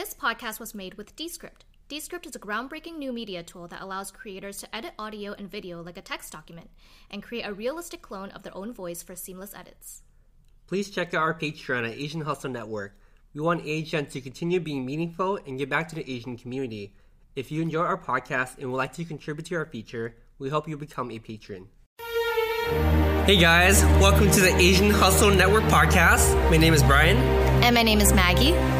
This podcast was made with Descript. Descript is a groundbreaking new media tool that allows creators to edit audio and video like a text document and create a realistic clone of their own voice for seamless edits. Please check out our Patreon at Asian Hustle Network. We want AHN to continue being meaningful and give back to the Asian community. If you enjoy our podcast and would like to contribute to our feature, we hope you become a patron. Hey guys, welcome to the Asian Hustle Network podcast. My name is Brian. And my name is Maggie.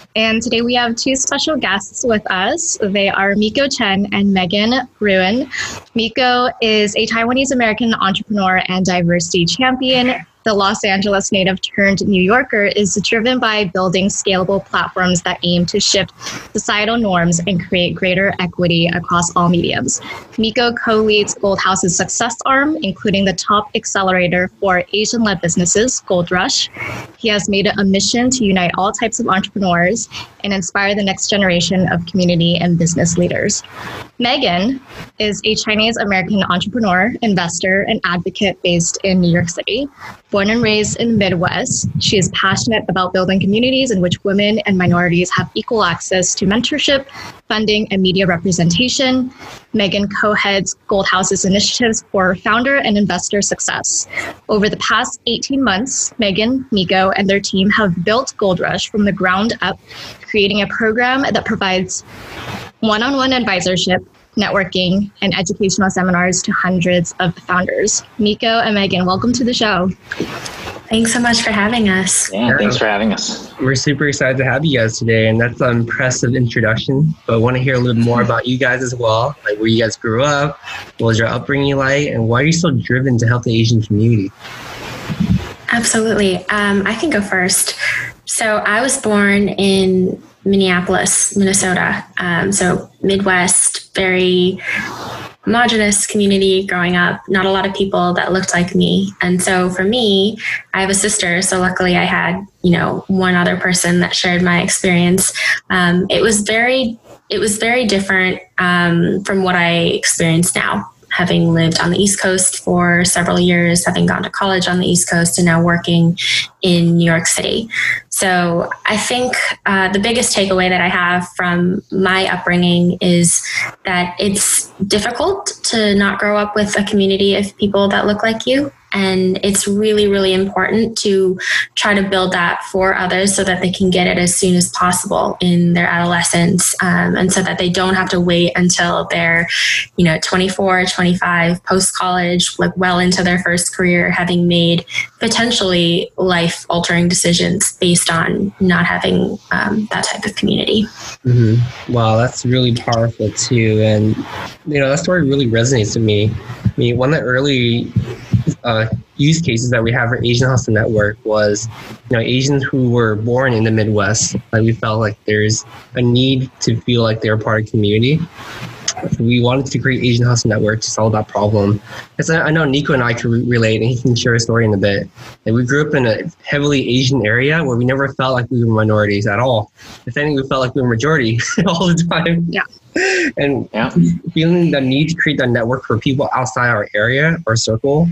And today we have two special guests with us. They are Miko Chen and Megan Ruin. Miko is a Taiwanese American entrepreneur and diversity champion the Los Angeles native turned New Yorker is driven by building scalable platforms that aim to shift societal norms and create greater equity across all mediums. Miko co leads Gold House's success arm, including the top accelerator for Asian led businesses, Gold Rush. He has made it a mission to unite all types of entrepreneurs is and inspire the next generation of community and business leaders. Megan is a Chinese American entrepreneur, investor, and advocate based in New York City. Born and raised in the Midwest, she is passionate about building communities in which women and minorities have equal access to mentorship, funding, and media representation. Megan co heads Gold House's initiatives for founder and investor success. Over the past 18 months, Megan, Miko, and their team have built Gold Rush from the ground up, creating a program that provides one on one advisorship networking, and educational seminars to hundreds of founders. Nico and Megan, welcome to the show. Thanks so much for having us. Yeah, thanks for having us. We're super excited to have you guys today, and that's an impressive introduction. But I want to hear a little more about you guys as well, like where you guys grew up, what was your upbringing like, and why are you so driven to help the Asian community? Absolutely. Um, I can go first. So I was born in Minneapolis, Minnesota. Um, so Midwest, very homogenous community growing up, not a lot of people that looked like me. And so for me, I have a sister. So luckily I had, you know, one other person that shared my experience. Um, it was very, it was very different um, from what I experience now having lived on the East Coast for several years, having gone to college on the East Coast, and now working in New York City. So I think uh, the biggest takeaway that I have from my upbringing is that it's difficult to not grow up with a community of people that look like you. And it's really, really important to try to build that for others so that they can get it as soon as possible in their adolescence. Um, and so that they don't have to wait until they're, you know, 24, 25, post college, like well into their first career, having made potentially life altering decisions based on not having um, that type of community. Mm-hmm. Wow, that's really powerful too. And, you know, that story really resonates with me. I mean, one of the early uh, use cases that we have for Asian Hustle Network was, you know, Asians who were born in the Midwest. Like we felt like there's a need to feel like they're part of community. We wanted to create Asian Hustle Network to solve that problem. Because I, I know Nico and I can re- relate, and he can share a story in a bit. Like we grew up in a heavily Asian area where we never felt like we were minorities at all. If anything, we felt like we were majority all the time. Yeah and yeah. feeling the need to create that network for people outside our area or circle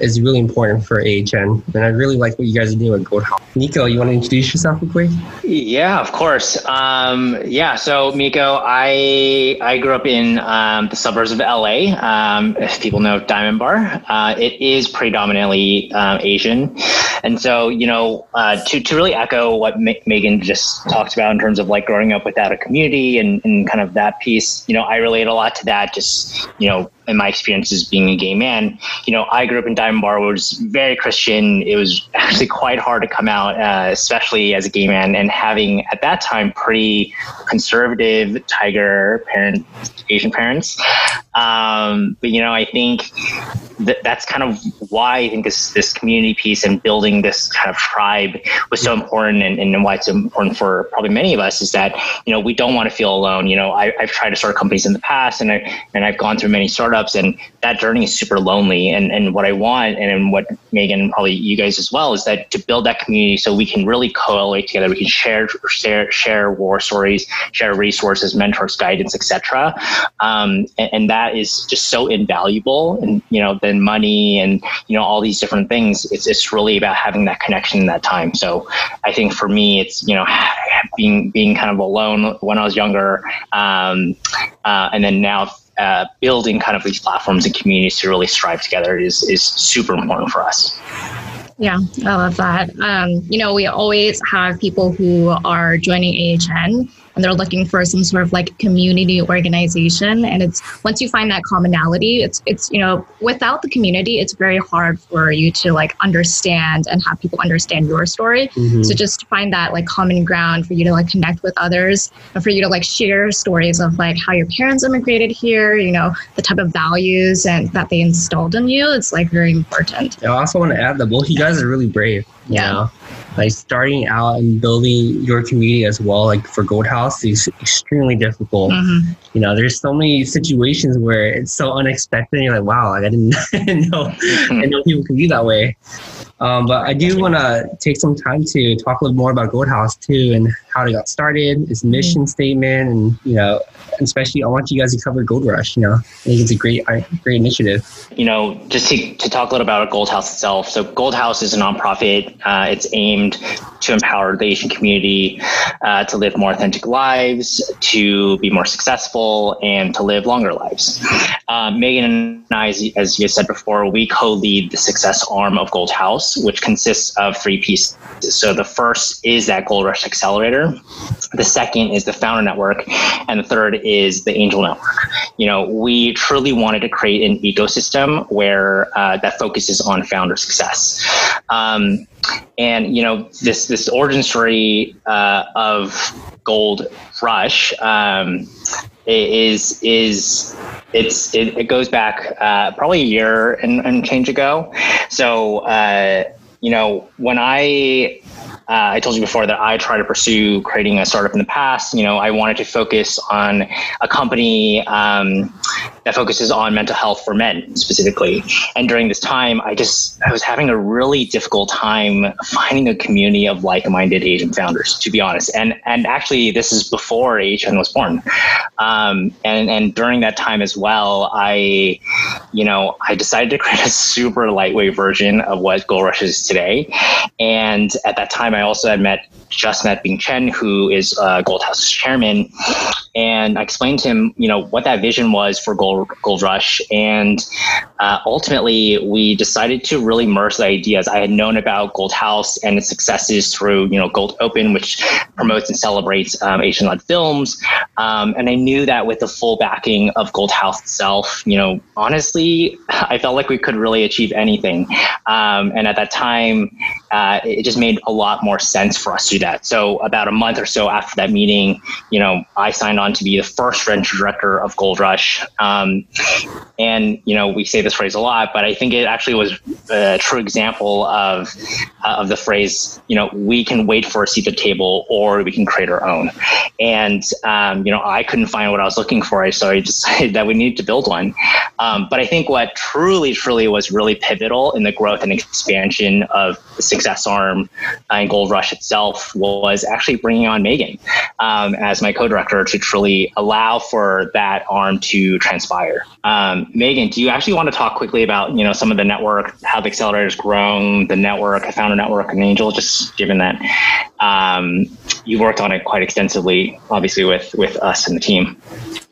is really important for AHN. And I really like what you guys are doing with Gold House. Nico, you want to introduce yourself real quick? Yeah, of course. Um, yeah, so Miko, I I grew up in um, the suburbs of LA. Um, if people know Diamond Bar, uh, it is predominantly um, Asian, and so you know uh, to to really echo what M- Megan just talked about in terms of like growing up without a community and, and kind of that piece, you know, I relate a lot to that. Just you know, in my experiences being a gay man, you know, I grew up in Diamond Bar, which was very Christian. It was actually quite hard to come out, uh, especially as a gay man, and having at that time pretty conservative Tiger parent, Asian parents. Um, but you know, I think that that's kind of why I think this this community piece and building this kind of tribe was so important, and, and why it's so important for probably many of us is that you know we don't want to feel alone. You know, I, have tried to start companies in the past, and I and I've gone through many startups startups, and that journey is super lonely. And and what I want, and what Megan, probably you guys as well, is that to build that community so we can really coalesce together. We can share share share war stories, share resources, mentors, guidance, etc. Um, and, and that is just so invaluable, and you know, than money and you know all these different things. It's it's really about having that connection in that time. So I think for me, it's you know being being kind of alone when I was younger, um, uh, and then now uh, building kind of these platforms and communities to really strive together is is super important for us. Yeah, I love that. Um, you know, we always have people who are joining AHN and they're looking for some sort of like community organization and it's once you find that commonality it's it's you know without the community it's very hard for you to like understand and have people understand your story mm-hmm. so just find that like common ground for you to like connect with others and for you to like share stories of like how your parents immigrated here you know the type of values and that they installed in you it's like very important i also want to add that both you guys are really brave yeah know? Like starting out and building your community as well like for gold house is extremely difficult mm-hmm. you know there's so many situations where it's so unexpected and you're like wow like i didn't know mm-hmm. i didn't know people can be that way um, but I do want to take some time to talk a little more about Gold House too and how it got started, its mission mm-hmm. statement, and you know, especially I want you guys to cover Gold Rush. You know, I think it's a great, great initiative. You know, just to, to talk a little about Gold House itself. So Gold House is a nonprofit. Uh, it's aimed to empower the Asian community uh, to live more authentic lives, to be more successful, and to live longer lives. Uh, Megan and I, as, as you said before, we co-lead the success arm of Gold House, which consists of three pieces. So the first is that Gold Rush Accelerator. The second is the Founder Network, and the third is the Angel Network. You know, we truly wanted to create an ecosystem where uh, that focuses on founder success. Um, and you know this this origin story uh, of Gold Rush um, is is it's it, it goes back uh, probably a year and, and change ago. So uh, you know when I uh, I told you before that I tried to pursue creating a startup in the past. You know, I wanted to focus on a company um, that focuses on mental health for men specifically. And during this time, I just I was having a really difficult time finding a community of like-minded Asian founders, to be honest. And and actually, this is before AHN was born. Um, and and during that time as well, I, you know, I decided to create a super lightweight version of what Gold Rush is today. And at that time, I also had met just met Bing Chen, who is uh, Gold House chairman, and I explained to him, you know, what that vision was for Gold, Gold Rush, and uh, ultimately we decided to really merge the ideas. I had known about Gold House and its successes through, you know, Gold Open, which promotes and celebrates um, Asian-led films, um, and I knew that with the full backing of Gold House itself, you know, honestly, I felt like we could really achieve anything, um, and at that time, uh, it just made a lot more sense for us to do that. So about a month or so after that meeting, you know, I signed on to be the first venture director of Gold Rush. Um, and, you know, we say this phrase a lot, but I think it actually was a true example of, uh, of the phrase, you know, we can wait for a seat at the table or we can create our own. And, um, you know, I couldn't find what I was looking for. So I decided that we needed to build one. Um, but I think what truly, truly was really pivotal in the growth and expansion of the Success Arm and Gold Rush itself was actually bringing on Megan um, as my co-director to truly allow for that arm to transpire. Um, Megan, do you actually want to talk quickly about you know some of the network, how the accelerator has grown, the network, I found a network and Angel, just given that um, you worked on it quite extensively, obviously with with us and the team.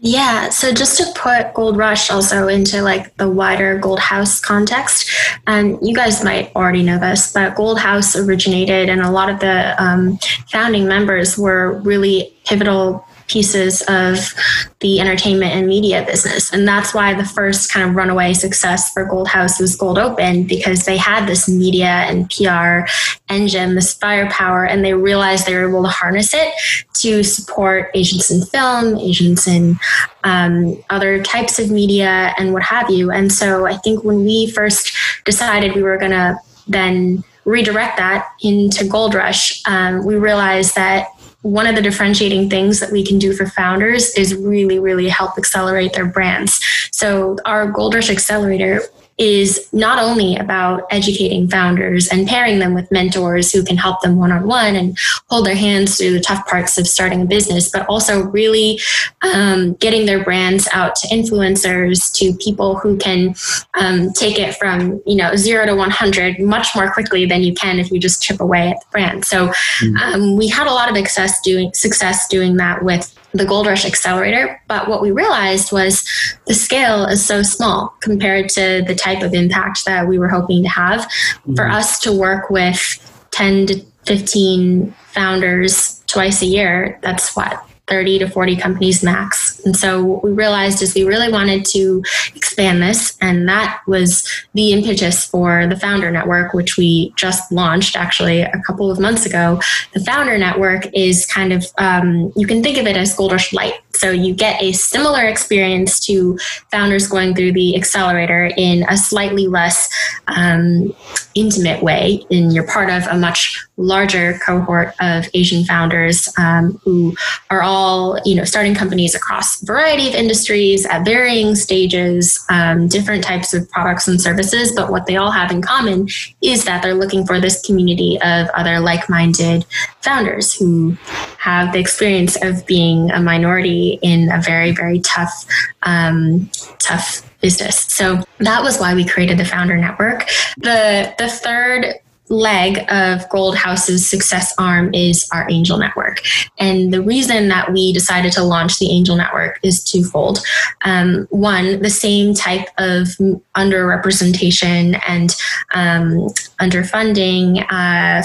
Yeah, so just to put Gold Rush also into like the wider Gold House context, and um, you guys might already know this, but Gold House originated, and a lot of the um, founding members were really pivotal pieces of the entertainment and media business. And that's why the first kind of runaway success for Gold House was Gold Open because they had this media and PR engine, this firepower, and they realized they were able to harness it to support Asians in film, Asians in um, other types of media, and what have you. And so I think when we first decided we were going to then redirect that into Gold Rush, um, we realized that one of the differentiating things that we can do for founders is really, really help accelerate their brands. So our Gold Rush Accelerator is not only about educating founders and pairing them with mentors who can help them one on one and hold their hands through the tough parts of starting a business, but also really um, getting their brands out to influencers, to people who can um, take it from you know zero to 100 much more quickly than you can if you just chip away at the brand. So mm-hmm. um, we had a lot of success doing success doing that with the Gold Rush Accelerator. But what we realized was the scale is so small compared to the type of impact that we were hoping to have. Mm-hmm. For us to work with 10 to 15 founders twice a year, that's what, 30 to 40 companies max. And so what we realized is we really wanted to expand this. And that was the impetus for the Founder Network, which we just launched actually a couple of months ago. The Founder Network is kind of, um, you can think of it as Gold Rush Light. So you get a similar experience to founders going through the accelerator in a slightly less um, intimate way. And you're part of a much larger cohort of Asian founders um, who are all, you know, starting companies across a variety of industries at varying stages, um, different types of products and services. But what they all have in common is that they're looking for this community of other like-minded founders who have the experience of being a minority in a very, very tough, um, tough business. So that was why we created the Founder Network. The the third leg of Gold House's success arm is our angel network. And the reason that we decided to launch the angel network is twofold. Um, one, the same type of underrepresentation and um, underfunding. Uh,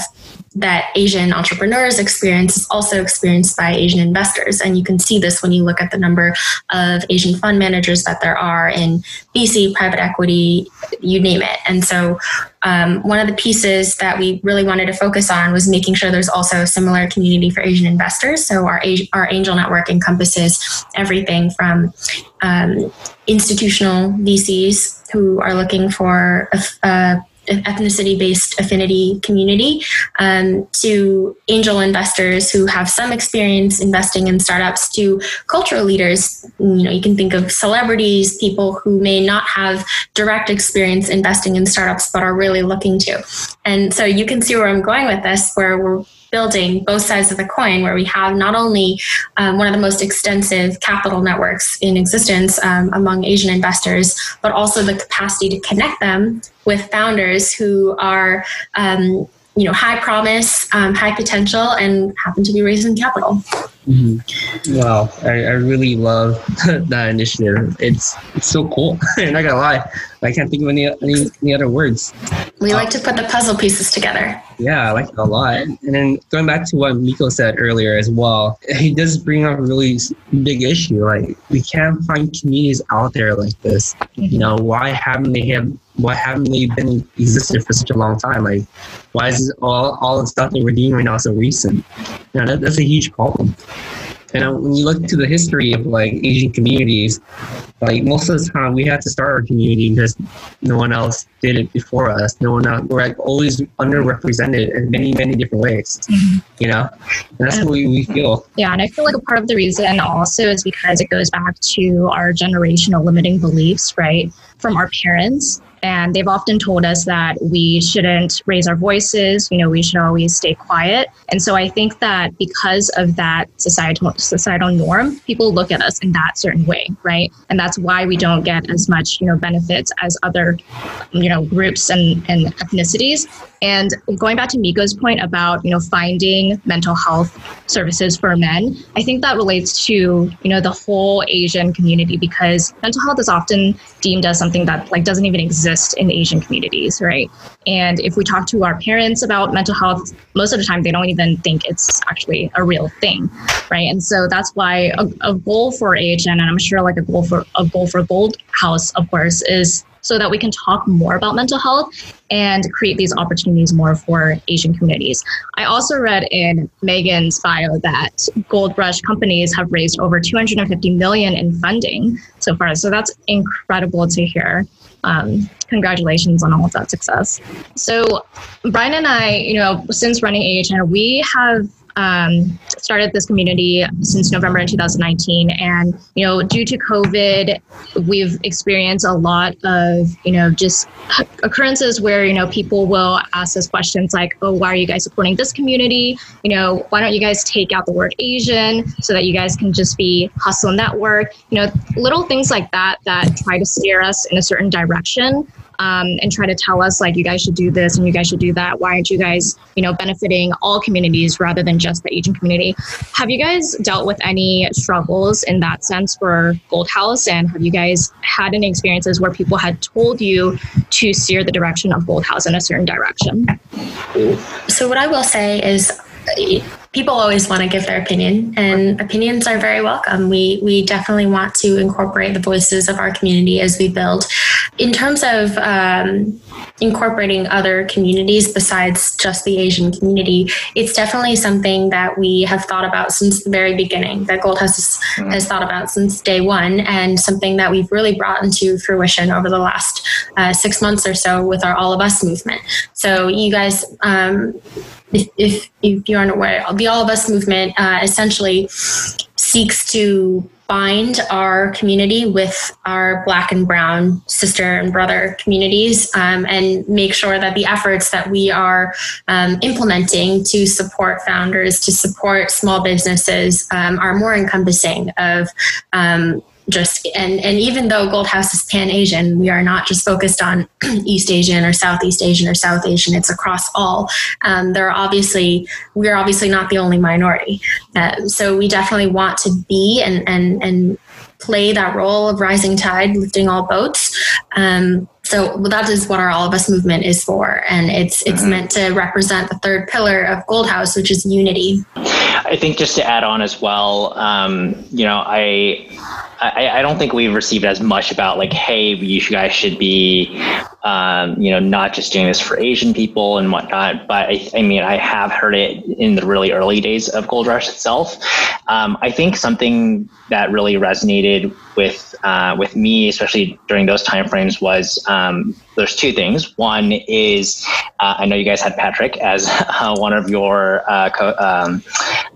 that Asian entrepreneurs experience is also experienced by Asian investors. And you can see this when you look at the number of Asian fund managers that there are in VC, private equity, you name it. And so um, one of the pieces that we really wanted to focus on was making sure there's also a similar community for Asian investors. So our, our angel network encompasses everything from um, institutional VCs who are looking for a, a ethnicity based affinity community um, to angel investors who have some experience investing in startups to cultural leaders. You know you can think of celebrities people who may not have direct experience investing in startups but are really looking to. And so you can see where i'm going with this where we're building both sides of the coin, where we have not only um, one of the most extensive capital networks in existence um, among Asian investors, but also the capacity to connect them with founders who are um, you know, high promise, um, high potential, and happen to be raising capital. Mm-hmm. Wow, I, I really love that initiative. It's it's so cool. I'm not gonna lie, I can't think of any any, any other words. We like to put the puzzle pieces together. Yeah, I like it a lot. And then going back to what Miko said earlier as well, he does bring up a really big issue. Like we can't find communities out there like this. You know, why haven't they have why haven't they been existed for such a long time? Like why is all all the stuff that we're doing right now so recent? You know, that, that's a huge problem. And when you look to the history of like Asian communities, like most of the time we had to start our community because no one else did it before us. No one else, we're like always underrepresented in many, many different ways, mm-hmm. you know? And that's what we, we feel. Yeah. And I feel like a part of the reason also is because it goes back to our generational limiting beliefs, right? From our parents and they've often told us that we shouldn't raise our voices, you know, we should always stay quiet. And so I think that because of that societal societal norm, people look at us in that certain way, right? And that's why we don't get as much, you know, benefits as other, you know, groups and, and ethnicities. And going back to Miko's point about, you know, finding mental health services for men, I think that relates to, you know, the whole Asian community because mental health is often deemed as something that like doesn't even exist in Asian communities, right? And if we talk to our parents about mental health, most of the time they don't even think it's actually a real thing, right? And so that's why a, a goal for AHN, and I'm sure like a goal for a goal for Gold House, of course, is so that we can talk more about mental health and create these opportunities more for Asian communities. I also read in Megan's bio that Gold Rush companies have raised over 250 million in funding so far. So that's incredible to hear. Um, congratulations on all of that success. So Brian and I, you know, since running AHN, we have um, started this community since November in 2019, and you know, due to COVID, we've experienced a lot of you know just occurrences where you know people will ask us questions like, "Oh, why are you guys supporting this community? You know, why don't you guys take out the word Asian so that you guys can just be hustle network?" You know, little things like that that try to steer us in a certain direction um, and try to tell us like you guys should do this and you guys should do that. Why aren't you guys, you know, benefiting all communities rather than just the Asian community? Have you guys dealt with any struggles in that sense for Gold House? And have you guys had any experiences where people had told you to steer the direction of Gold House in a certain direction? So what I will say is people always want to give their opinion and opinions are very welcome we we definitely want to incorporate the voices of our community as we build in terms of um, incorporating other communities besides just the asian community it's definitely something that we have thought about since the very beginning that gold has, mm. has thought about since day one and something that we've really brought into fruition over the last uh, six months or so with our all of us movement so you guys um, if, if, if you aren't aware, the All of Us movement uh, essentially seeks to bind our community with our black and brown sister and brother communities um, and make sure that the efforts that we are um, implementing to support founders to support small businesses um, are more encompassing of um, just and and even though Gold House is Pan Asian, we are not just focused on East Asian or Southeast Asian or South Asian. It's across all. Um, there are obviously we are obviously not the only minority, uh, so we definitely want to be and and and play that role of rising tide, lifting all boats. Um, so that is what our All of Us movement is for, and it's it's mm-hmm. meant to represent the third pillar of Gold House, which is unity. I think just to add on as well, um, you know, I, I, I don't think we've received as much about like, hey, you guys should be, um, you know, not just doing this for Asian people and whatnot. But I, I mean, I have heard it in the really early days of Gold Rush itself. Um, I think something that really resonated with uh, with me, especially during those timeframes, was um, there's two things. One is uh, I know you guys had Patrick as uh, one of your uh, co- um,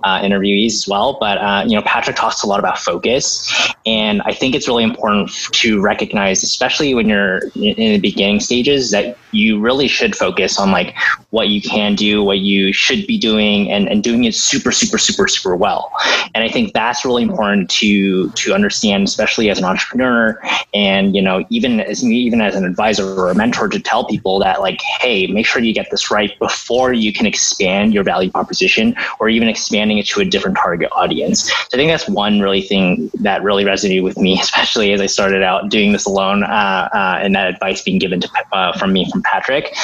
uh, interviewees as well, but uh, you know Patrick talks a lot about focus, and I think it's really important to recognize, especially when you're in the beginning stages, that you really should focus on like what you can do, what you should be doing, and, and doing it super, super, super, super well. And I think that's really important to to understand, especially as an entrepreneur, and you know even as even as an advisor a mentor, to tell people that like, hey, make sure you get this right before you can expand your value proposition or even expanding it to a different target audience. So I think that's one really thing that really resonated with me, especially as I started out doing this alone, uh, uh, and that advice being given to uh, from me from Patrick.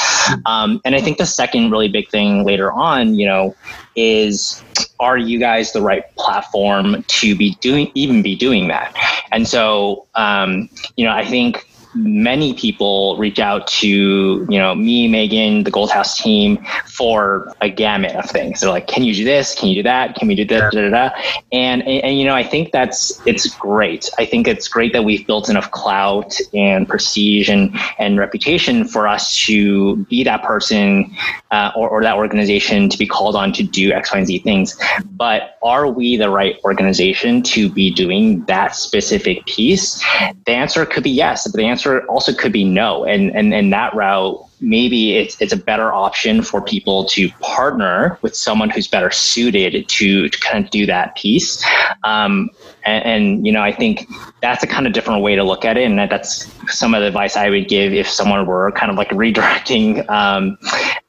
Um, and I think the second really big thing later on, you know, is are you guys the right platform to be doing even be doing that? And so, um, you know, I think many people reach out to you know me megan the gold house team for a gamut of things. They're like can you do this? Can you do that? Can we do this? Da, da, da. And, and, and you know i think that's it's great. I think it's great that we've built enough clout and prestige and and reputation for us to be that person uh, or, or that organization to be called on to do x y and z things. But are we the right organization to be doing that specific piece? The answer could be yes. But the answer answer also could be no. And and and that route, maybe it's it's a better option for people to partner with someone who's better suited to to kind of do that piece. Um, and, and, you know, I think that's a kind of different way to look at it, and that, that's some of the advice I would give if someone were kind of like redirecting um,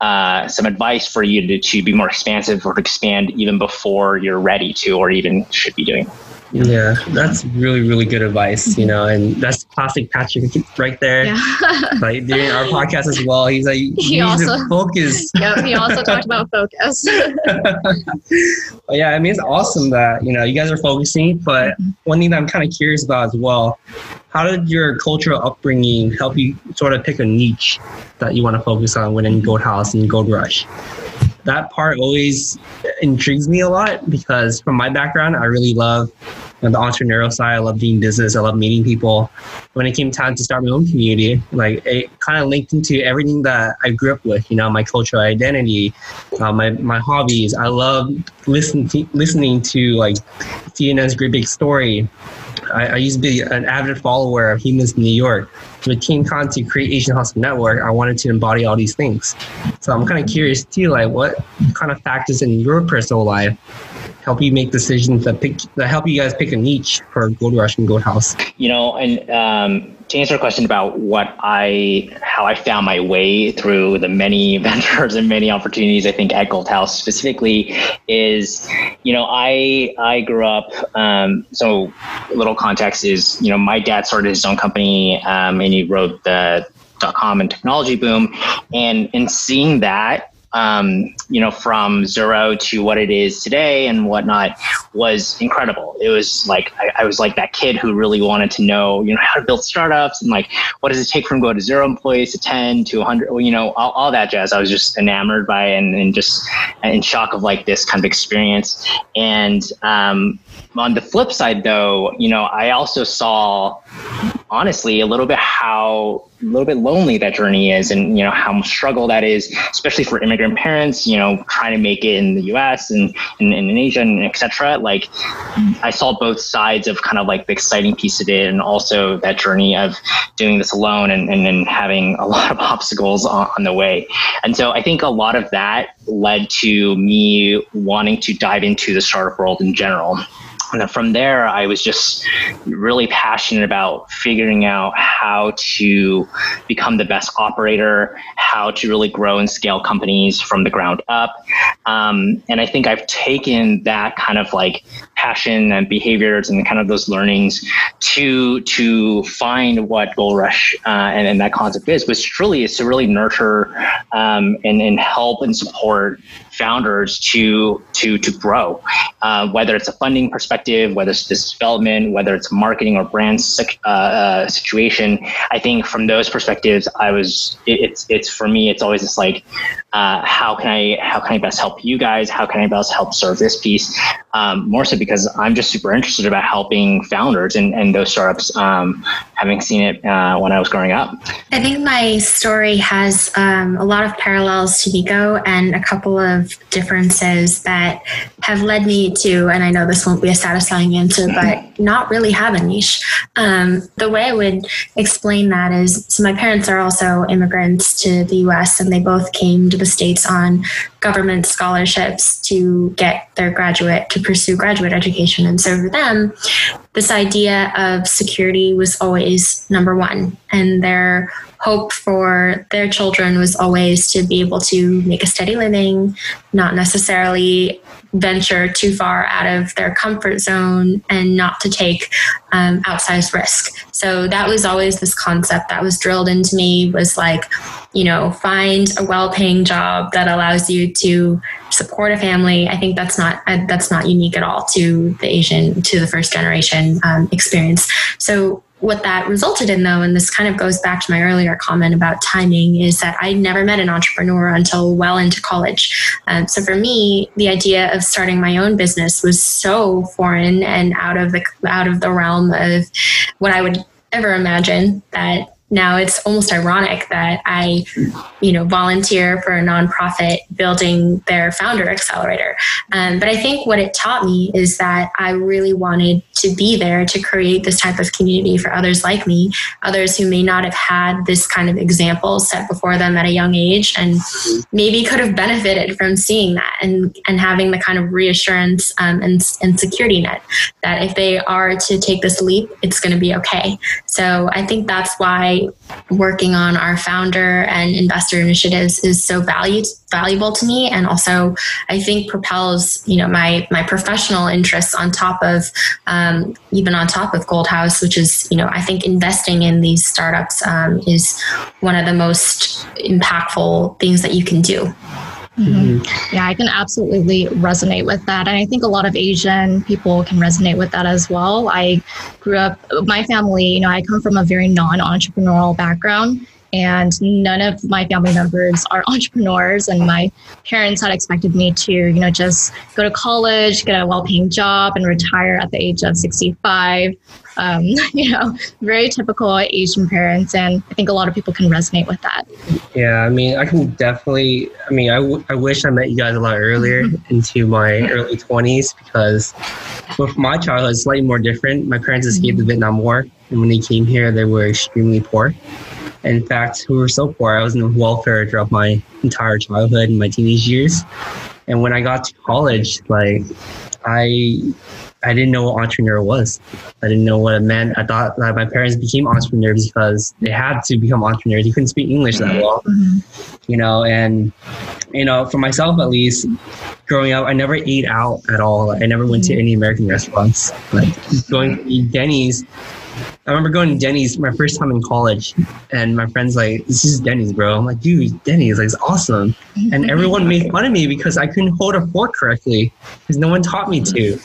uh, some advice for you to to be more expansive or to expand even before you're ready to, or even should be doing. Yeah, that's really, really good advice, you know, and that's classic Patrick right there. Yeah. like during our podcast as well, he's like, he also focus. yeah, he also talked about focus. yeah, I mean, it's awesome that, you know, you guys are focusing, but mm-hmm. one thing that I'm kind of curious about as well, how did your cultural upbringing help you sort of pick a niche that you want to focus on within Gold House and Gold Rush? That part always intrigues me a lot because from my background, I really love the entrepreneurial side. I love doing business. I love meeting people. When it came time to start my own community, like it kind of linked into everything that I grew up with. You know, my cultural identity, uh, my my hobbies. I love listening listening to like CNN's Great Big Story. I, I, used to be an avid follower of Humans in New York. With Team on to create Asian Hustle Network, I wanted to embody all these things. So I'm kind of curious too, like what kind of factors in your personal life help you make decisions that pick that help you guys pick a niche for Gold Rush and Gold House? You know, and um, to answer a question about what I how I found my way through the many ventures and many opportunities, I think at Gold House specifically is, you know, I I grew up. Um, so, little context is, you know, my dad started his own company, um, and he wrote the dot com and technology boom, and in seeing that um, you know, from zero to what it is today and whatnot was incredible. It was like I, I, was like that kid who really wanted to know, you know, how to build startups and like what does it take from go to zero employees to ten to hundred, you know, all, all, that jazz. I was just enamored by and, and just in shock of like this kind of experience. And um, on the flip side, though, you know, I also saw honestly a little bit how little bit lonely that journey is and you know how much struggle that is especially for immigrant parents you know trying to make it in the us and, and, and in asia and etc like i saw both sides of kind of like the exciting piece of it and also that journey of doing this alone and, and, and having a lot of obstacles on, on the way. And so i think a lot of that led to me wanting to dive into the startup world in general and then from there, I was just really passionate about figuring out how to become the best operator, how to really grow and scale companies from the ground up. Um, and I think I've taken that kind of like passion and behaviors and kind of those learnings to to find what Gold Rush uh, and, and that concept is, which truly is to really nurture um, and, and help and support founders to to to grow, uh, whether it's a funding perspective, whether it's business development, whether it's marketing or brand uh, uh, situation. I think from those perspectives, I was it, it's it's for me, it's always just like, uh, how can I how can I best help you guys? How can I best help serve this piece? Um, more so because I'm just super interested about helping founders and, and those startups, um, having seen it uh, when I was growing up. I think my story has um, a lot of parallels to Nico and a couple of differences that have led me to, and I know this won't be a satisfying answer, but not really have a niche. Um, the way I would explain that is so my parents are also immigrants to the US, and they both came to the States on government scholarships to get their graduate, to pursue graduate education. And so for them, this idea of security was always number one. And their hope for their children was always to be able to make a steady living, not necessarily venture too far out of their comfort zone and not to take um, outsized risk. So that was always this concept that was drilled into me was like, you know, find a well-paying job that allows you to support a family. I think that's not uh, that's not unique at all to the Asian to the first generation um, experience. So what that resulted in though and this kind of goes back to my earlier comment about timing is that i never met an entrepreneur until well into college. Um, so for me the idea of starting my own business was so foreign and out of the out of the realm of what i would ever imagine that now it's almost ironic that I, you know, volunteer for a nonprofit building their founder accelerator. Um, but I think what it taught me is that I really wanted to be there to create this type of community for others like me, others who may not have had this kind of example set before them at a young age and maybe could have benefited from seeing that and, and having the kind of reassurance um, and, and security net that if they are to take this leap, it's going to be okay. So I think that's why working on our founder and investor initiatives is so valued valuable to me. And also i think propels you know my my professional interests on top of um, even on top of gold house which is you know i think investing in these startups um, is one of the most impactful things that you can do Mm-hmm. Yeah, I can absolutely resonate with that. And I think a lot of Asian people can resonate with that as well. I grew up, my family, you know, I come from a very non entrepreneurial background. and none of my family members are entrepreneurs and my parents had expected me to you know just go to college get a well-paying job and retire at the age of 65 um, you know very typical asian parents and i think a lot of people can resonate with that Yeah, I mean, I can definitely. I mean, I, w- I wish I met you guys a lot earlier into my early 20s because with my childhood, it's slightly more different. My parents escaped the Vietnam War, and when they came here, they were extremely poor. In fact, we were so poor, I was in welfare throughout my entire childhood and my teenage years. And when I got to college, like, I I didn't know what entrepreneur was. I didn't know what it meant. I thought that my parents became entrepreneurs because they had to become entrepreneurs. You couldn't speak English that well, mm-hmm. you know. And you know, for myself at least, growing up, I never ate out at all. I never went to mm-hmm. any American restaurants. Like going to eat Denny's. I remember going to Denny's my first time in college, and my friends like, "This is Denny's, bro." I'm like, "Dude, Denny's like it's awesome," and everyone made fun of me because I couldn't hold a fork correctly because no one taught me to.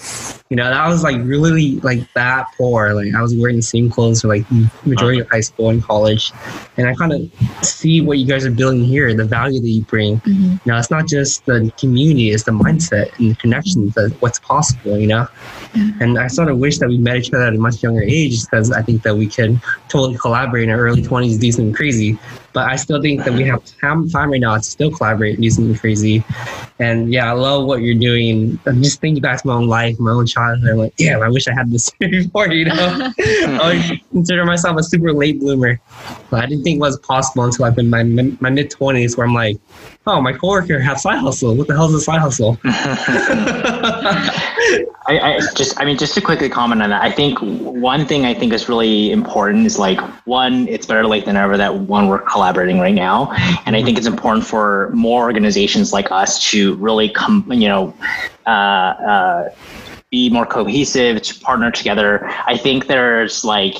You know, that was like really like that poor. Like I was wearing the same clothes for like majority of high school and college, and I kind of see what you guys are building here, the value that you bring. Mm-hmm. You know, it's not just the community; it's the mindset and the connections that what's possible. You know, and I sort of wish that we met each other at a much younger age because I think that we could totally collaborate in our early 20s, do something crazy. But I still think that we have time time right now to still collaborate and do something crazy. And yeah, I love what you're doing. I'm just thinking back to my own life, my own childhood. I'm like, damn, I wish I had this before, you know? I consider myself a super late bloomer. But I didn't think it was possible until I'm in my, my mid 20s where I'm like, oh, my coworker has side hustle. What the hell is a side hustle? I, I just, I mean, just to quickly comment on that, I think one thing I think is really important is like one, it's better late than ever that one we're collaborating right now, and I think it's important for more organizations like us to really come, you know, uh, uh, be more cohesive, to partner together. I think there's like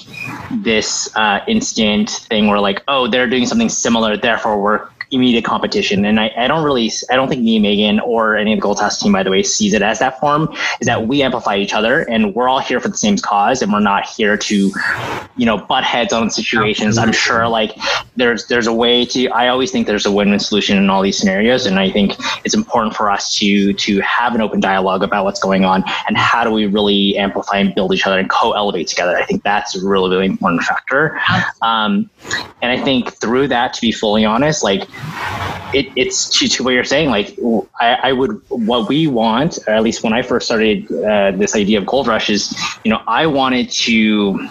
this uh, instant thing where like, oh, they're doing something similar, therefore we're immediate competition. And I, I don't really, I don't think me, Megan, or any of the Gold House team, by the way, sees it as that form. Is that we amplify each other, and we're all here for the same cause, and we're not here to, you know, butt heads on situations. I'm sure like there's there's a way to. I always think there's a win-win solution in all these scenarios, and I think it's important for us to to have an open dialogue about what's going on and how do we really amplify and build each other and co-elevate together. I think that's a really really important factor. Um, and I think through that, to be fully honest, like it, it's to, to what you're saying. Like I, I would, what we want, or at least when I first started uh, this idea of Gold Rush, is you know I wanted to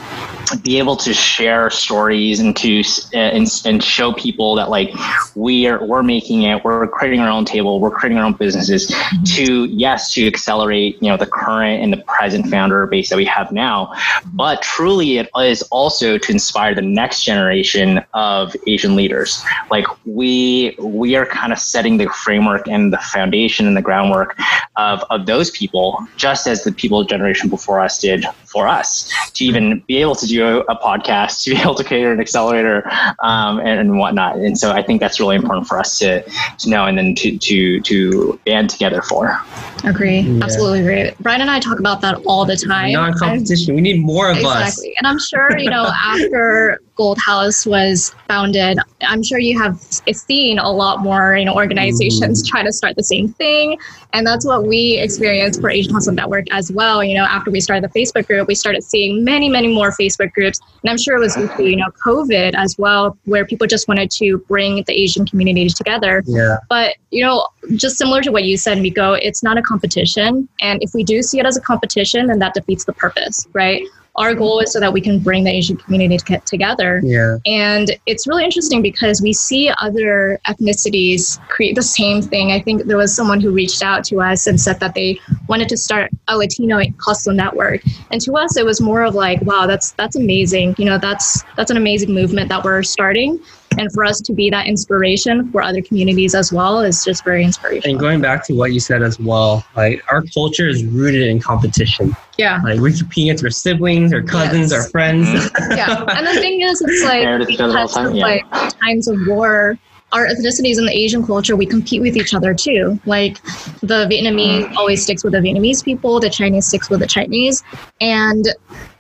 be able to share stories and to uh, and, and show people that like we are we're making it, we're creating our own table, we're creating our own businesses to yes to accelerate you know the current and the present founder base that we have now, but truly it is also to inspire the next generation of Asian leaders. Like we we are kind of setting the framework and the foundation and the groundwork of, of those people, just as the people generation before us did for us, to even be able to do a, a podcast, to be able to create an accelerator um, and, and whatnot. And so I think that's really important for us to, to know and then to, to, to band together for. Agree. Yeah. Absolutely agree. Brian and I talk about that all the time. Non competition. We need more of us. Exactly. And I'm sure, you know, after Gold House was founded, I'm sure you have seen a lot more, you know, organizations mm. try to start the same thing. And that's what we experienced for Asian Hustle Network as well. You know, after we started the Facebook group, we started seeing many, many more Facebook groups. And I'm sure it was due to, you know, COVID as well, where people just wanted to bring the Asian community together. Yeah. But, you know, just similar to what you said, Miko, it's not a competition. And if we do see it as a competition, then that defeats the purpose, right? Our goal is so that we can bring the Asian community to get together. Yeah. And it's really interesting because we see other ethnicities create the same thing. I think there was someone who reached out to us and said that they wanted to start a Latino hustle network. And to us it was more of like, wow, that's that's amazing. You know, that's that's an amazing movement that we're starting. And for us to be that inspiration for other communities as well is just very inspirational. And going back to what you said as well, like our culture is rooted in competition. yeah. Like we're competing against our siblings, our cousins, Yes. our friends. Mm-hmm. yeah. And the thing is, it's like Meredith does it all the because time, of yeah. like times of war, our ethnicities in the Asian culture, we compete with each other too. Like the Vietnamese always sticks with the Vietnamese people, the Chinese sticks with the Chinese. And,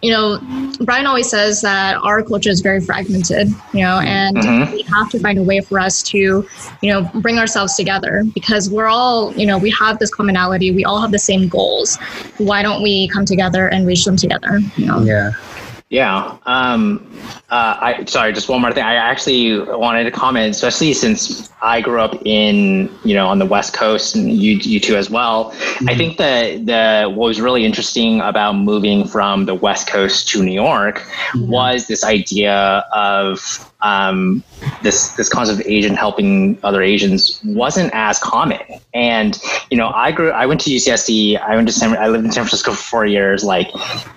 you know, Brian always says that our culture is very fragmented, you know, and Mhm. we have to find a way for us to, you know, bring ourselves together because we're all, you know, we have this commonality. We all have the same goals. Why don't we come together and reach them together? You know? Yeah. Yeah. Um, uh, I sorry, just one more thing. I actually wanted to comment, especially since I grew up in you know on the West Coast, and you you two as well. I think the the what was really interesting about moving from the West Coast to New York was this idea of um, this this concept of Asian helping other Asians wasn't as common. And you know, I grew. I went to UCSD. I went to San. I lived in San Francisco for four years. Like,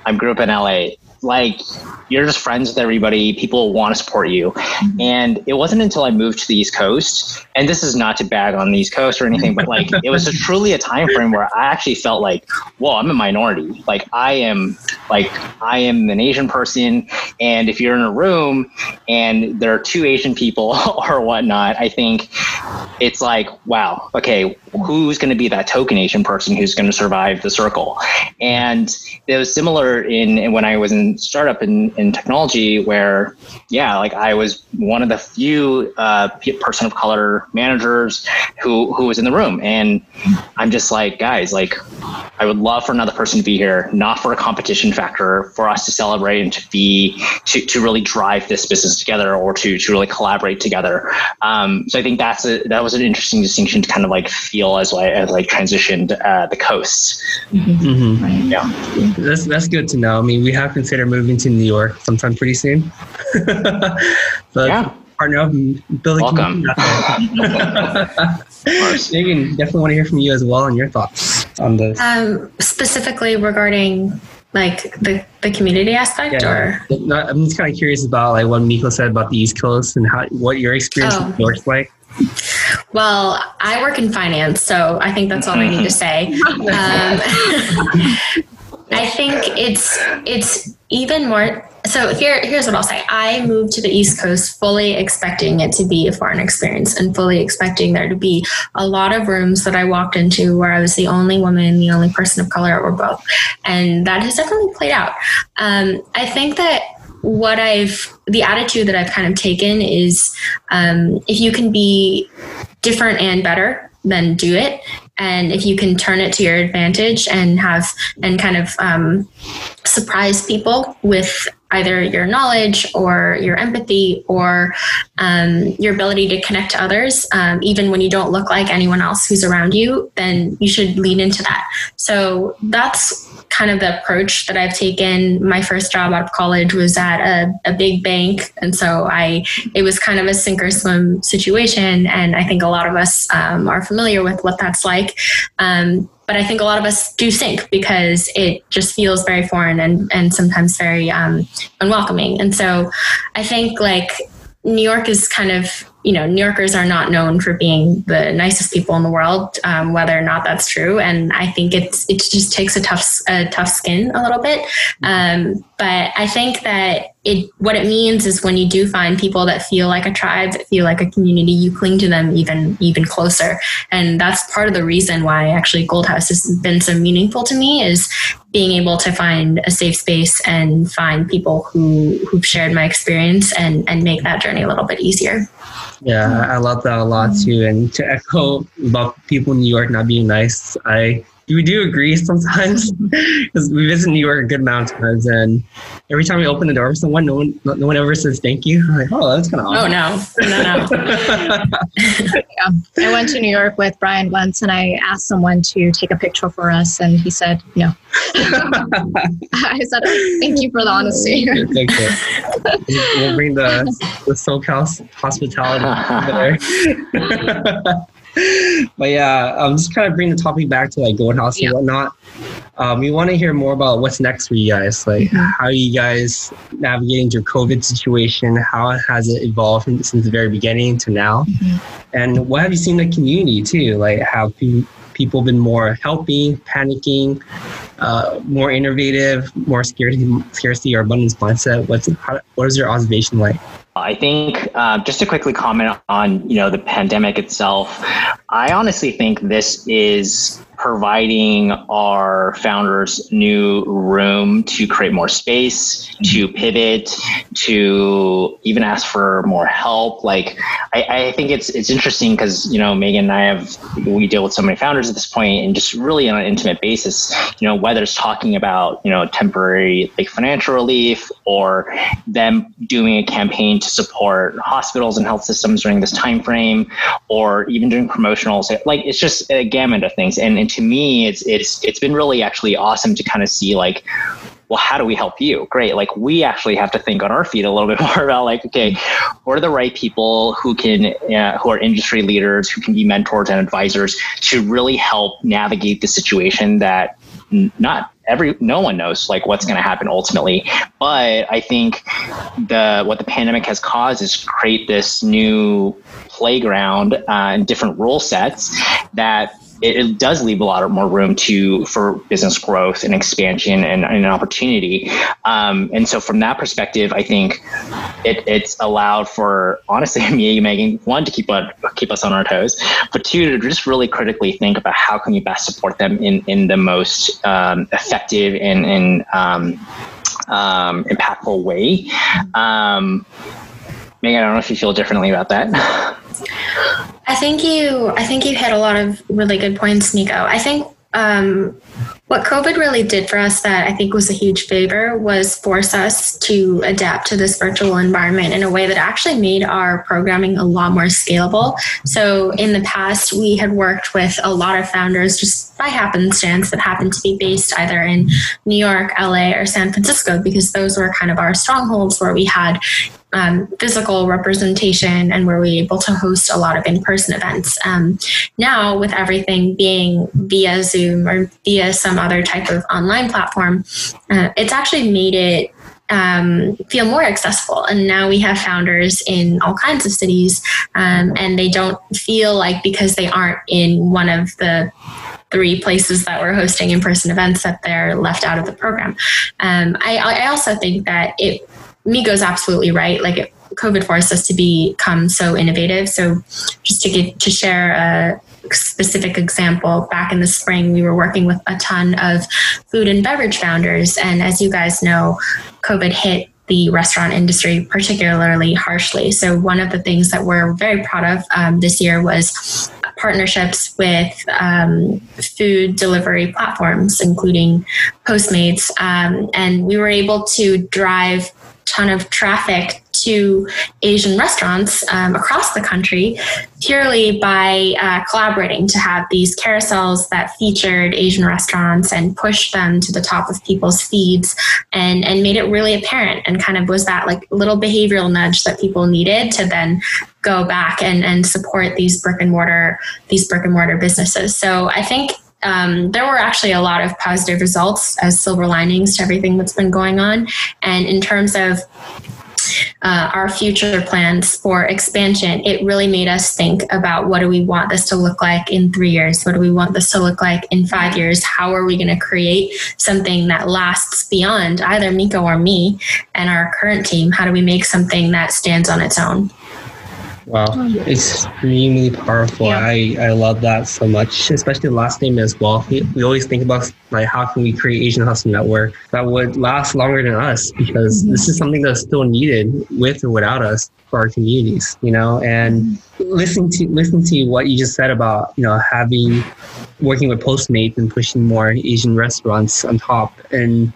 I grew up in LA. Like, you're just friends with everybody. People want to support you. Mm-hmm. And it wasn't until I moved to the East Coast, and this is not to bag on the East Coast or anything, but like it was a, truly a time frame where I actually felt like, whoa, I'm a minority. Like I am, like I am an Asian person, and if you're in a room and there are two Asian people or whatnot, I think it's like, wow, okay, who's going to be that token Asian person who's going to survive the circle? And it was similar in, when I was in startup in, in technology, where yeah, like I was one of the few uh, person of color managers who who was in the room, and I'm just like, guys, like I would love for another person to be here, not for a competition factor, for us to celebrate and to be to, to really drive this business together or to to really collaborate together. Um, so I think that's a that was an interesting distinction to kind of like feel as I as I transitioned uh, the coasts. hmm Right. Yeah. That's that's good to know. I mean, we have considered moving to New York sometime pretty soon. but Yeah. partner up and build a Welcome. community. Megan, definitely want to hear from you as well and your thoughts on this. Um, specifically regarding like the, the community aspect or No, I'm just kind of curious about like what Miko said about the East Coast and how what your experience Oh. in New York's like. Well i work in finance so i think that's all i need to say. Um, i think it's it's even more so here here's what i'll say. I moved to the east coast fully expecting it to be a foreign experience and fully expecting there to be a lot of rooms that i walked into where i was the only woman the only person of color or both and that has definitely played out. Um, i think that what I've the attitude that I've kind of taken is um, if you can be different and better, then do it. And if you can turn it to your advantage and have and kind of um, surprise people with either your knowledge or your empathy or um, your ability to connect to others, um, even when you don't look like anyone else who's around you, then you should lean into that. So that's kind of the approach that I've taken. My first job out of college was at a, a big bank. And so I, it was kind of a sink or swim situation. And I think a lot of us um, are familiar with what that's like. Um, but I think a lot of us do sink because it just feels very foreign and, and sometimes very um, unwelcoming. And so I think like New York is kind of, you know, New Yorkers are not known for being the nicest people in the world, um, whether or not that's true. And I think it's it just takes a tough a tough skin a little bit. Um, but I think that it what it means is when you do find people that feel like a tribe, that feel like a community, you cling to them even even closer. And that's part of the reason why actually Gold House has been so meaningful to me is being able to find a safe space and find people who who've shared my experience and and make that journey a little bit easier. Yeah, I love that a lot mm. too. And to echo about people in New York not being nice, I we do agree sometimes because we visit New York a good amount of times, and every time we open the door for someone, no one no one ever says thank you. I'm like, oh, that's kind of Oh odd. no, no, no. I went to New York with Brian once and I asked someone to take a picture for us and he said no. I said, oh, thank you for the honesty. Thank you. We'll bring the the SoCal hospitality there. but yeah, I'm um, just kind of bring the topic back to like Gold House Yeah. and whatnot. Um, we want to hear more about what's next for you guys. Like, Mhm. how are you guys navigating your COVID situation? How has it evolved from, since the very beginning to now? Mhm. And what have you seen in the community too? Like, have pe- people been more helping, panicking, uh, more innovative, more scarcity, scarcity or abundance mindset? What's how, what is your observation like? I think uh, just to quickly comment on you know the pandemic itself, I honestly think this is providing our founders new room to create more space, mm-hmm. to pivot, to even ask for more help. Like I, I think it's it's interesting because you know Megan and I have we deal with so many founders at this point and just really on an intimate basis. You know whether it's talking about you know temporary like financial relief or them doing a campaign to support hospitals and health systems during this time frame, or even doing promotionals. Like it's just a gamut of things and and to me, it's it's it's been really actually awesome to kind of see like well, how do we help you? Great. Like we actually have to think on our feet a little bit more about like, okay, what are the right people who can, uh, who are industry leaders, who can be mentors and advisors to really help navigate the situation that not every no one knows like what's going to happen ultimately but i think the what the pandemic has caused is create this new playground uh, and different rule sets that it, it, does leave a lot more room to for business growth and expansion and, and an opportunity. Um, and so from that perspective, I think it, it's allowed for honestly me, Megan, one to keep on, keep us on our toes, but two to just really critically think about how can we best support them in in the most um, effective and and um, um impactful way. I don't know if you feel differently about that. I think you I think you hit a lot of really good points, Nico. I think um, what COVID really did for us that I think was a huge favor was force us to adapt to this virtual environment in a way that actually made our programming a lot more scalable. So in the past, we had worked with a lot of founders just by happenstance that happened to be based either in New York, LA, or San Francisco, because those were kind of our strongholds where we had um, physical representation and where we able to host a lot of in-person events. Um, now, with everything being via Zoom or via some other type of online platform, uh, it's actually made it um, feel more accessible. And now we have founders in all kinds of cities, um, and they don't feel like because they aren't in one of the three places that we're hosting in-person events that they're left out of the program. Um, I, I also think that it Miko's absolutely right. Like it, COVID forced us to become so innovative. So just to get to share a specific example, back in the spring, we were working with a ton of food and beverage founders. And as you guys know, COVID hit the restaurant industry particularly harshly. So, one of the things that we're very proud of um, this year was partnerships with um, food delivery platforms, including Postmates. Um, and we were able to drive ton of traffic to Asian restaurants um, across the country purely by uh, collaborating to have these carousels that featured Asian restaurants and pushed them to the top of people's feeds and, and made it really apparent and kind of was that like little behavioral nudge that people needed to then go back and, and support these brick and mortar these brick and mortar businesses. So I think um, there were actually a lot of positive results as silver linings to everything that's been going on. And in terms of uh, our future plans for expansion, it really made us think about what do we want this to look like in three years? What do we want this to look like in five years? How are we going to create something that lasts beyond either Miko or me and our current team? How do we make something that stands on its own? Wow, extremely powerful. Yeah. I, I love that so much, especially the last name as well. We, we always think about like how can we create Asian Hustle Network that would last longer than us because mm-hmm. this is something that's still needed with or without us for our communities, you know. And listening to listening to what you just said about you know having working with Postmates and pushing more Asian restaurants on top, and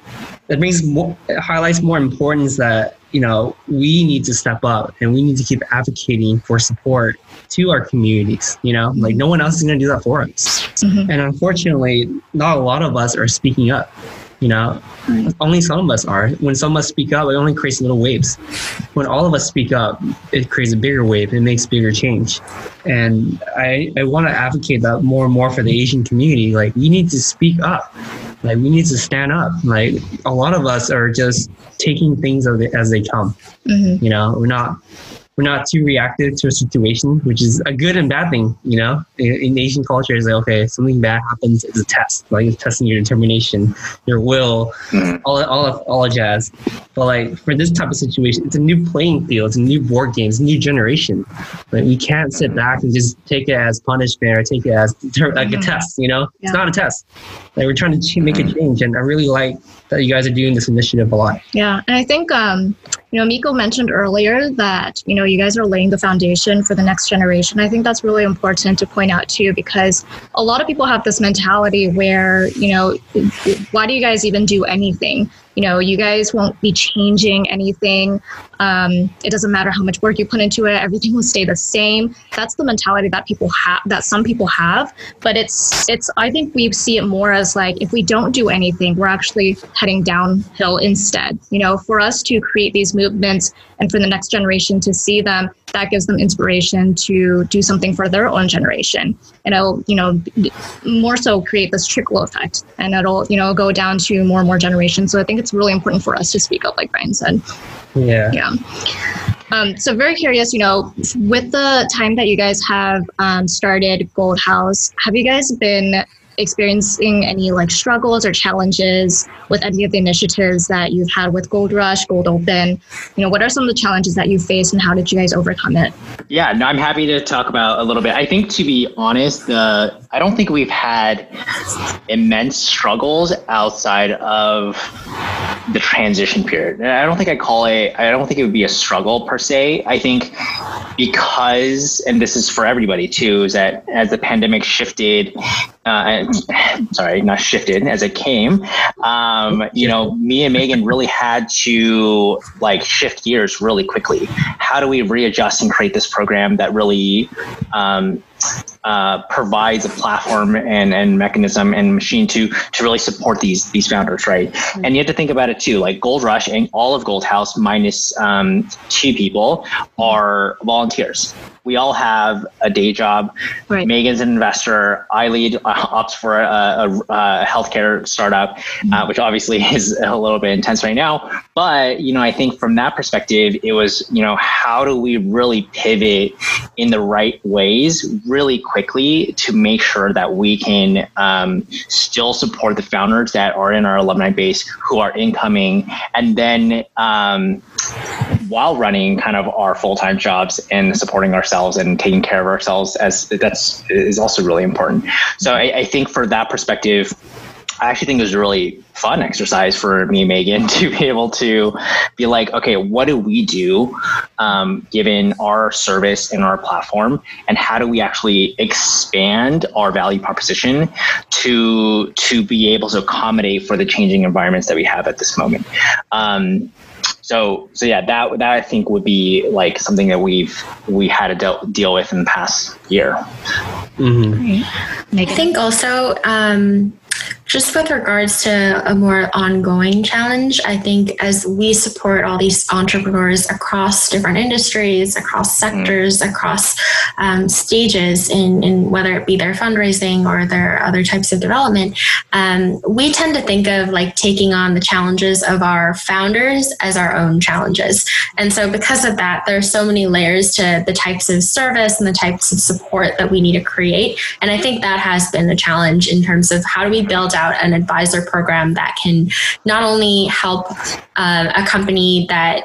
that brings more it highlights more importance that you know, we need to step up and we need to keep advocating for support to our communities. You know, like no one else is going to do that for us. Mm-hmm. And unfortunately, not a lot of us are speaking up. You know, right. only some of us are. When some of us speak up, it only creates little waves. When all of us speak up, it creates a bigger wave. It makes bigger change. And I, I want to advocate that more and more for the Asian community. Like, we need to speak up like we need to stand up. Like a lot of us are just taking things as they come. Mm-hmm. You know, we're not we're not too reactive to a situation, which is a good and bad thing. You know, in, in Asian culture, it's like okay, something bad happens, it's a test, like it's testing your determination, your will, Mhm. all all of, all of jazz. But like for this type of situation, it's a new playing field, it's a new board game, it's a new generation. Like we can't sit back and just take it as punishment or take it as like a Mhm. test. You know, Yeah. it's not a test. Like we're trying to make a change, and I really like that you guys are doing this initiative a lot. Yeah, and I think um, you know Miko mentioned earlier that you know you guys are laying the foundation for the next generation. I think that's really important to point out too because a lot of people have this mentality where you know why do you guys even do anything? You know, you guys won't be changing anything. Um, it doesn't matter how much work you put into it; everything will stay the same. That's the mentality that people have, that some people have. But it's it's. I think we see it more as like if we don't do anything, we're actually heading downhill instead. You know, for us to create these movements and for the next generation to see them, that gives them inspiration to do something for their own generation. And it'll, you know, more so create this trickle effect and it'll, you know, go down to more and more generations. So I think it's really important for us to speak up, like Brian said. Yeah. Yeah. Um, so very curious, you know, with the time that you guys have um, started Gold House, have you guys been experiencing any like struggles or challenges with any of the initiatives that you've had with Gold Rush, Gold Open? You know, what are some of the challenges that you faced and how did you guys overcome it? Yeah, no, I'm happy to talk about a little bit. I think to be honest, the I don't think we've had immense struggles outside of the transition period. And I don't think I call it I don't think it would be a struggle per se. I think because and this is for everybody too, is that as the pandemic shifted uh, sorry, not shifted as it came. Um, you know, me and Megan really had to like shift gears really quickly. How do we readjust and create this program that really um, uh, provides a platform and, and mechanism and machine to to really support these these founders, right? And you have to think about it too. Like Gold Rush and all of Gold House minus um, two people are volunteers. We all have a day job. Right. Megan's an investor. I lead uh, ops for a, a, a healthcare startup, uh, which obviously is a little bit intense right now. But you know, I think from that perspective, it was you know how do we really pivot in the right ways really quickly to make sure that we can um, still support the founders that are in our alumni base who are incoming, and then. Um, while running kind of our full-time jobs and supporting ourselves and taking care of ourselves as that's is also really important so I, I think for that perspective I actually think it was a really fun exercise for me Megan to be able to be like, okay, what do we do um, given our service and our platform, and how do we actually expand our value proposition to to be able to accommodate for the changing environments that we have at this moment. Um, so so yeah, that that I think would be like something that we've we had to deal deal with in the past year. hmm I think also, um, just with regards to a more ongoing challenge, I think as we support all these entrepreneurs across different industries, across sectors, across um, stages, in, in whether it be their fundraising or their other types of development, um, we tend to think of like taking on the challenges of our founders as our own challenges. And so, because of that, there are so many layers to the types of service and the types of support that we need to create. And I think that has been the challenge in terms of how do we build out an advisor program that can not only help uh, a company that,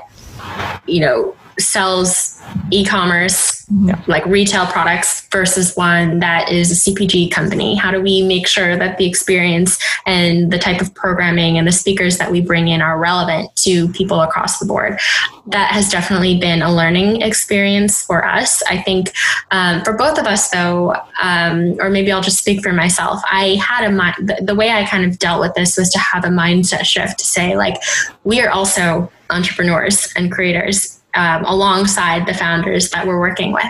you know, sells e-commerce like retail products versus one that is a CPG company? How do we make sure that the experience and the type of programming and the speakers that we bring in are relevant to people across the board? That has definitely been a learning experience for us. I think um, for both of us, though, um, or maybe I'll just speak for myself, I had a mind, the, the way I kind of dealt with this was to have a mindset shift to say, like, we are also entrepreneurs and creators um, alongside the founders that we're working with.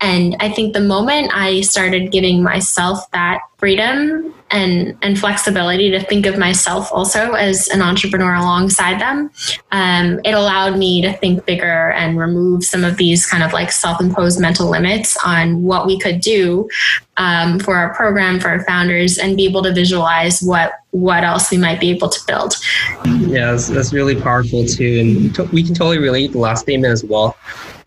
And I think the moment I started giving myself that freedom and, and flexibility to think of myself also as an entrepreneur alongside them, um, it allowed me to think bigger and remove some of these kind of like self imposed mental limits on what we could do um, for our program, for our founders, and be able to visualize what, what else we might be able to build. Yeah, that's, that's really powerful too, and we can totally relate the last statement as well.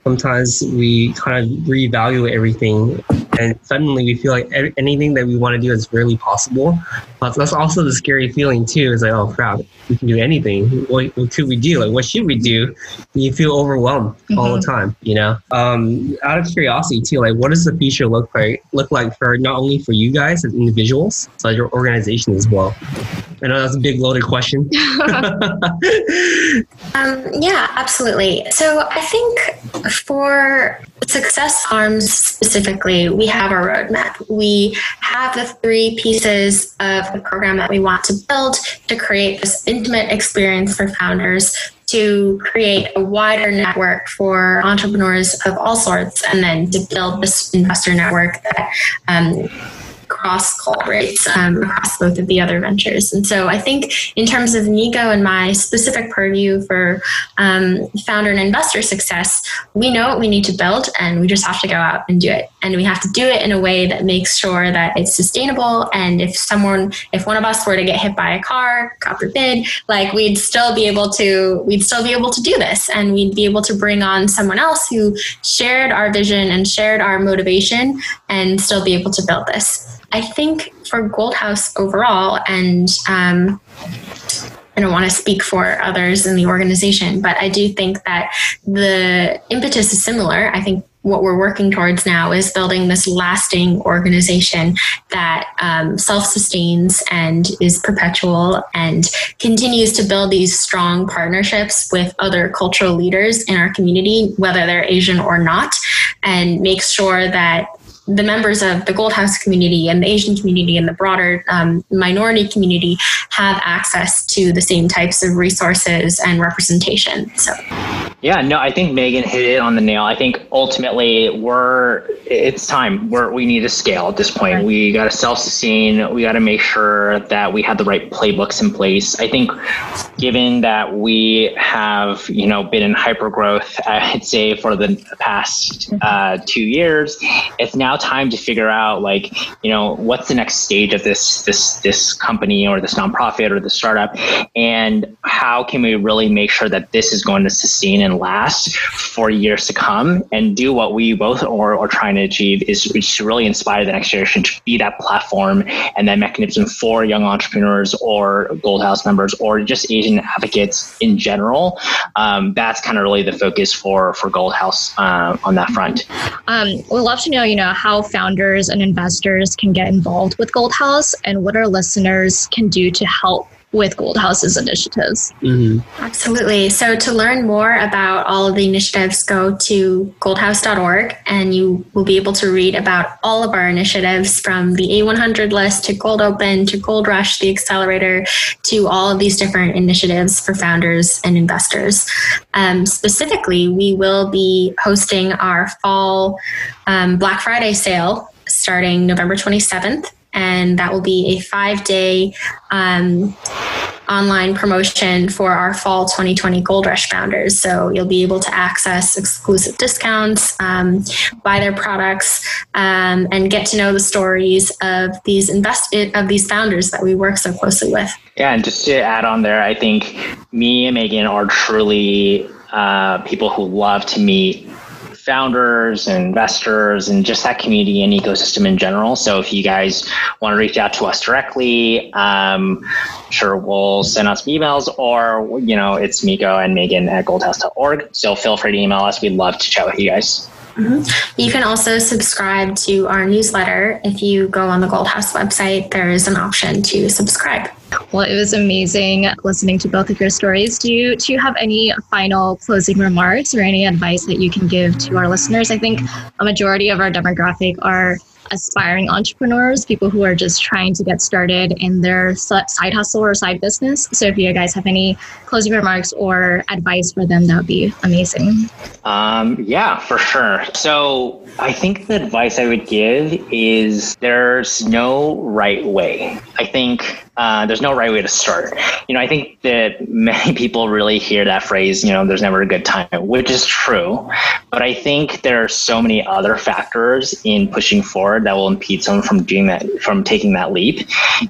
sometimes we kind of reevaluate everything and suddenly we feel like anything that we want to do is really possible. But that's also the scary feeling too. Is like, oh crap, we can do anything. What, what could we do? Like, what should we do? And you feel overwhelmed mm-hmm. all the mm-hmm. time. You know. Um, out of curiosity too, like, what does the future look like? Look like for not only for you guys as individuals, but your organization as well. I know that's a big loaded question. um, yeah, absolutely. So I think for Success Arms specifically, we have our roadmap. We have the three pieces of the program that we want to build to create this intimate experience for founders to create a wider network for entrepreneurs of all sorts and then to build this investor network that um, cross collaborates um, across both of the other ventures. And so I think in terms of Nico and my specific purview for um, founder and investor success, we know what we need to build and we just have to go out and do it. And we have to do it in a way that makes sure that it's sustainable. And if someone, if one of us were to get hit by a car, God forbid, like we'd still be able to, we'd still be able to do this and we'd be able to bring on someone else who shared our vision and shared our motivation and still be able to build this. I think for Gold House overall, and um, I don't want to speak for others in the organization, but I do think that the impetus is similar. I think what we're working towards now is building this lasting organization that um, self sustains and is perpetual and continues to build these strong partnerships with other cultural leaders in our community, whether they're Asian or not, and makes sure that the members of the Gold House community and the Asian community and the broader um, minority community have access to the same types of resources and representation. So, yeah, no, I think Megan hit it on the nail. I think ultimately we're it's time. We're we need to scale at this point. Right. We got to self sustain. We got to make sure that we have the right playbooks in place. I think, given that we have you know been in hyper growth, I'd say for the past mm-hmm. uh, two years, it's now now time to figure out like you know what's the next stage of this this this company or this nonprofit or the startup and how can we really make sure that this is going to sustain and last for years to come and do what we both are, are trying to achieve is to really inspire the next generation to be that platform and that mechanism for young entrepreneurs or gold house members or just asian advocates in general. Um, that's kind of really the focus for for gold house uh, on that front. Um, we'd love to know you know how founders and investors can get involved with Gold House and what our listeners can do to help with Gold House's initiatives. Mm-hmm. Absolutely. So, to learn more about all of the initiatives, go to goldhouse.org and you will be able to read about all of our initiatives from the A100 list to Gold Open to Gold Rush, the accelerator, to all of these different initiatives for founders and investors. Um, specifically, we will be hosting our fall um, Black Friday sale starting November 27th and that will be a five day um, online promotion for our fall 2020 Gold Rush founders. So you'll be able to access exclusive discounts, um, buy their products, um, and get to know the stories of these invest of these founders that we work so closely with. Yeah, and just to add on there, I think me and Megan are truly uh, people who love to meet founders and investors and just that community and ecosystem in general. So if you guys want to reach out to us directly, um, sure we'll send out some emails or, you know, it's Miko and Megan at goldhouse.org. So feel free to email us. We'd love to chat with you guys. Mm-hmm. You can also subscribe to our newsletter. If you go on the Gold House website, there is an option to subscribe. Well, it was amazing listening to both of your stories. Do you do you have any final closing remarks or any advice that you can give to our listeners? I think a majority of our demographic are aspiring entrepreneurs, people who are just trying to get started in their side hustle or side business. So if you guys have any closing remarks or advice for them, that would be amazing. Um, yeah, for sure. So I think the advice I would give is there's no right way. I think uh, there's no right way to start. You know, I think that many people really hear that phrase, you know, there's never a good time, which is true. But I think there are so many other factors in pushing forward that will impede someone from doing that, from taking that leap.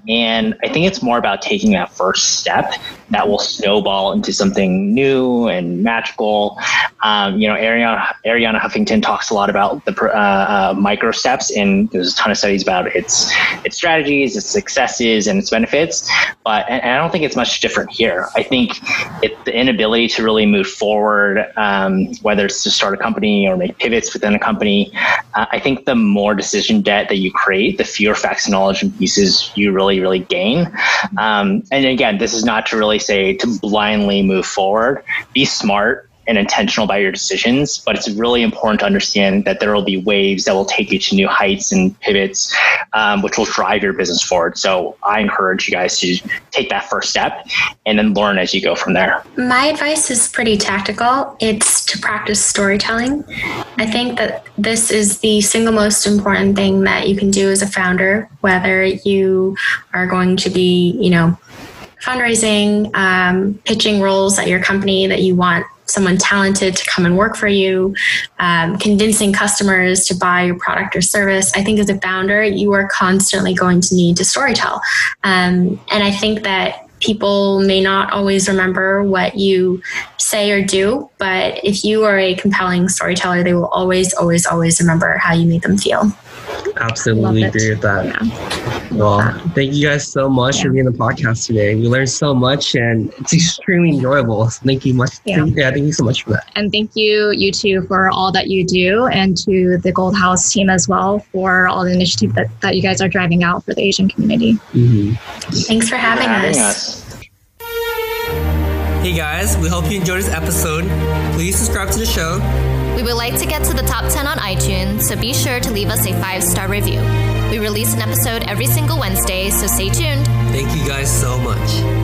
And I think it's more about taking that first step that will snowball into something new and magical. Um, you know, Arianna, Arianna Huffington talks a lot about the uh, uh, micro steps, and there's a ton of studies about its its strategies, its successes, and its benefits. But and, I don't think it's much different here. I think it, the inability to really move forward, um, whether it's to start a company or make pivots within a company, uh, I think the more decision debt that you create, the fewer facts knowledge and pieces you really, really gain. Um, and again, this is not to really say to blindly move forward. Be smart and intentional about your decisions, but it's really important to understand that there will be waves that will take you to new heights and pivots, um, which will drive your business forward. So I encourage you guys to take that first step and then learn as you go from there. My advice is pretty tactical. It's to practice storytelling. I think that this is the single most important thing that you can do as a founder, whether you are going to be, you know, fundraising, um, pitching roles at your company that you want someone talented to come and work for you, um, convincing customers to buy your product or service. I think as a founder, you are constantly going to need to storytell. Um, and I think that people may not always remember what you say or do, but if you are a compelling storyteller, they will always, always, always remember how you made them feel. Absolutely agree with that. Yeah. Well, thank you guys so much yeah. for being on the podcast today. We learned so much and it's extremely enjoyable. So thank you much. Yeah. Thank, yeah, thank you so much for that. And thank you, you two, for all that you do and to the Gold House team as well for all the initiative that, that you guys are driving out for the Asian community. Mm-hmm. Thanks for having, having us. us. Hey guys, we hope you enjoyed this episode. Please subscribe to the show we would like to get to the top 10 on iTunes, so be sure to leave us a five star review. We release an episode every single Wednesday, so stay tuned. Thank you guys so much.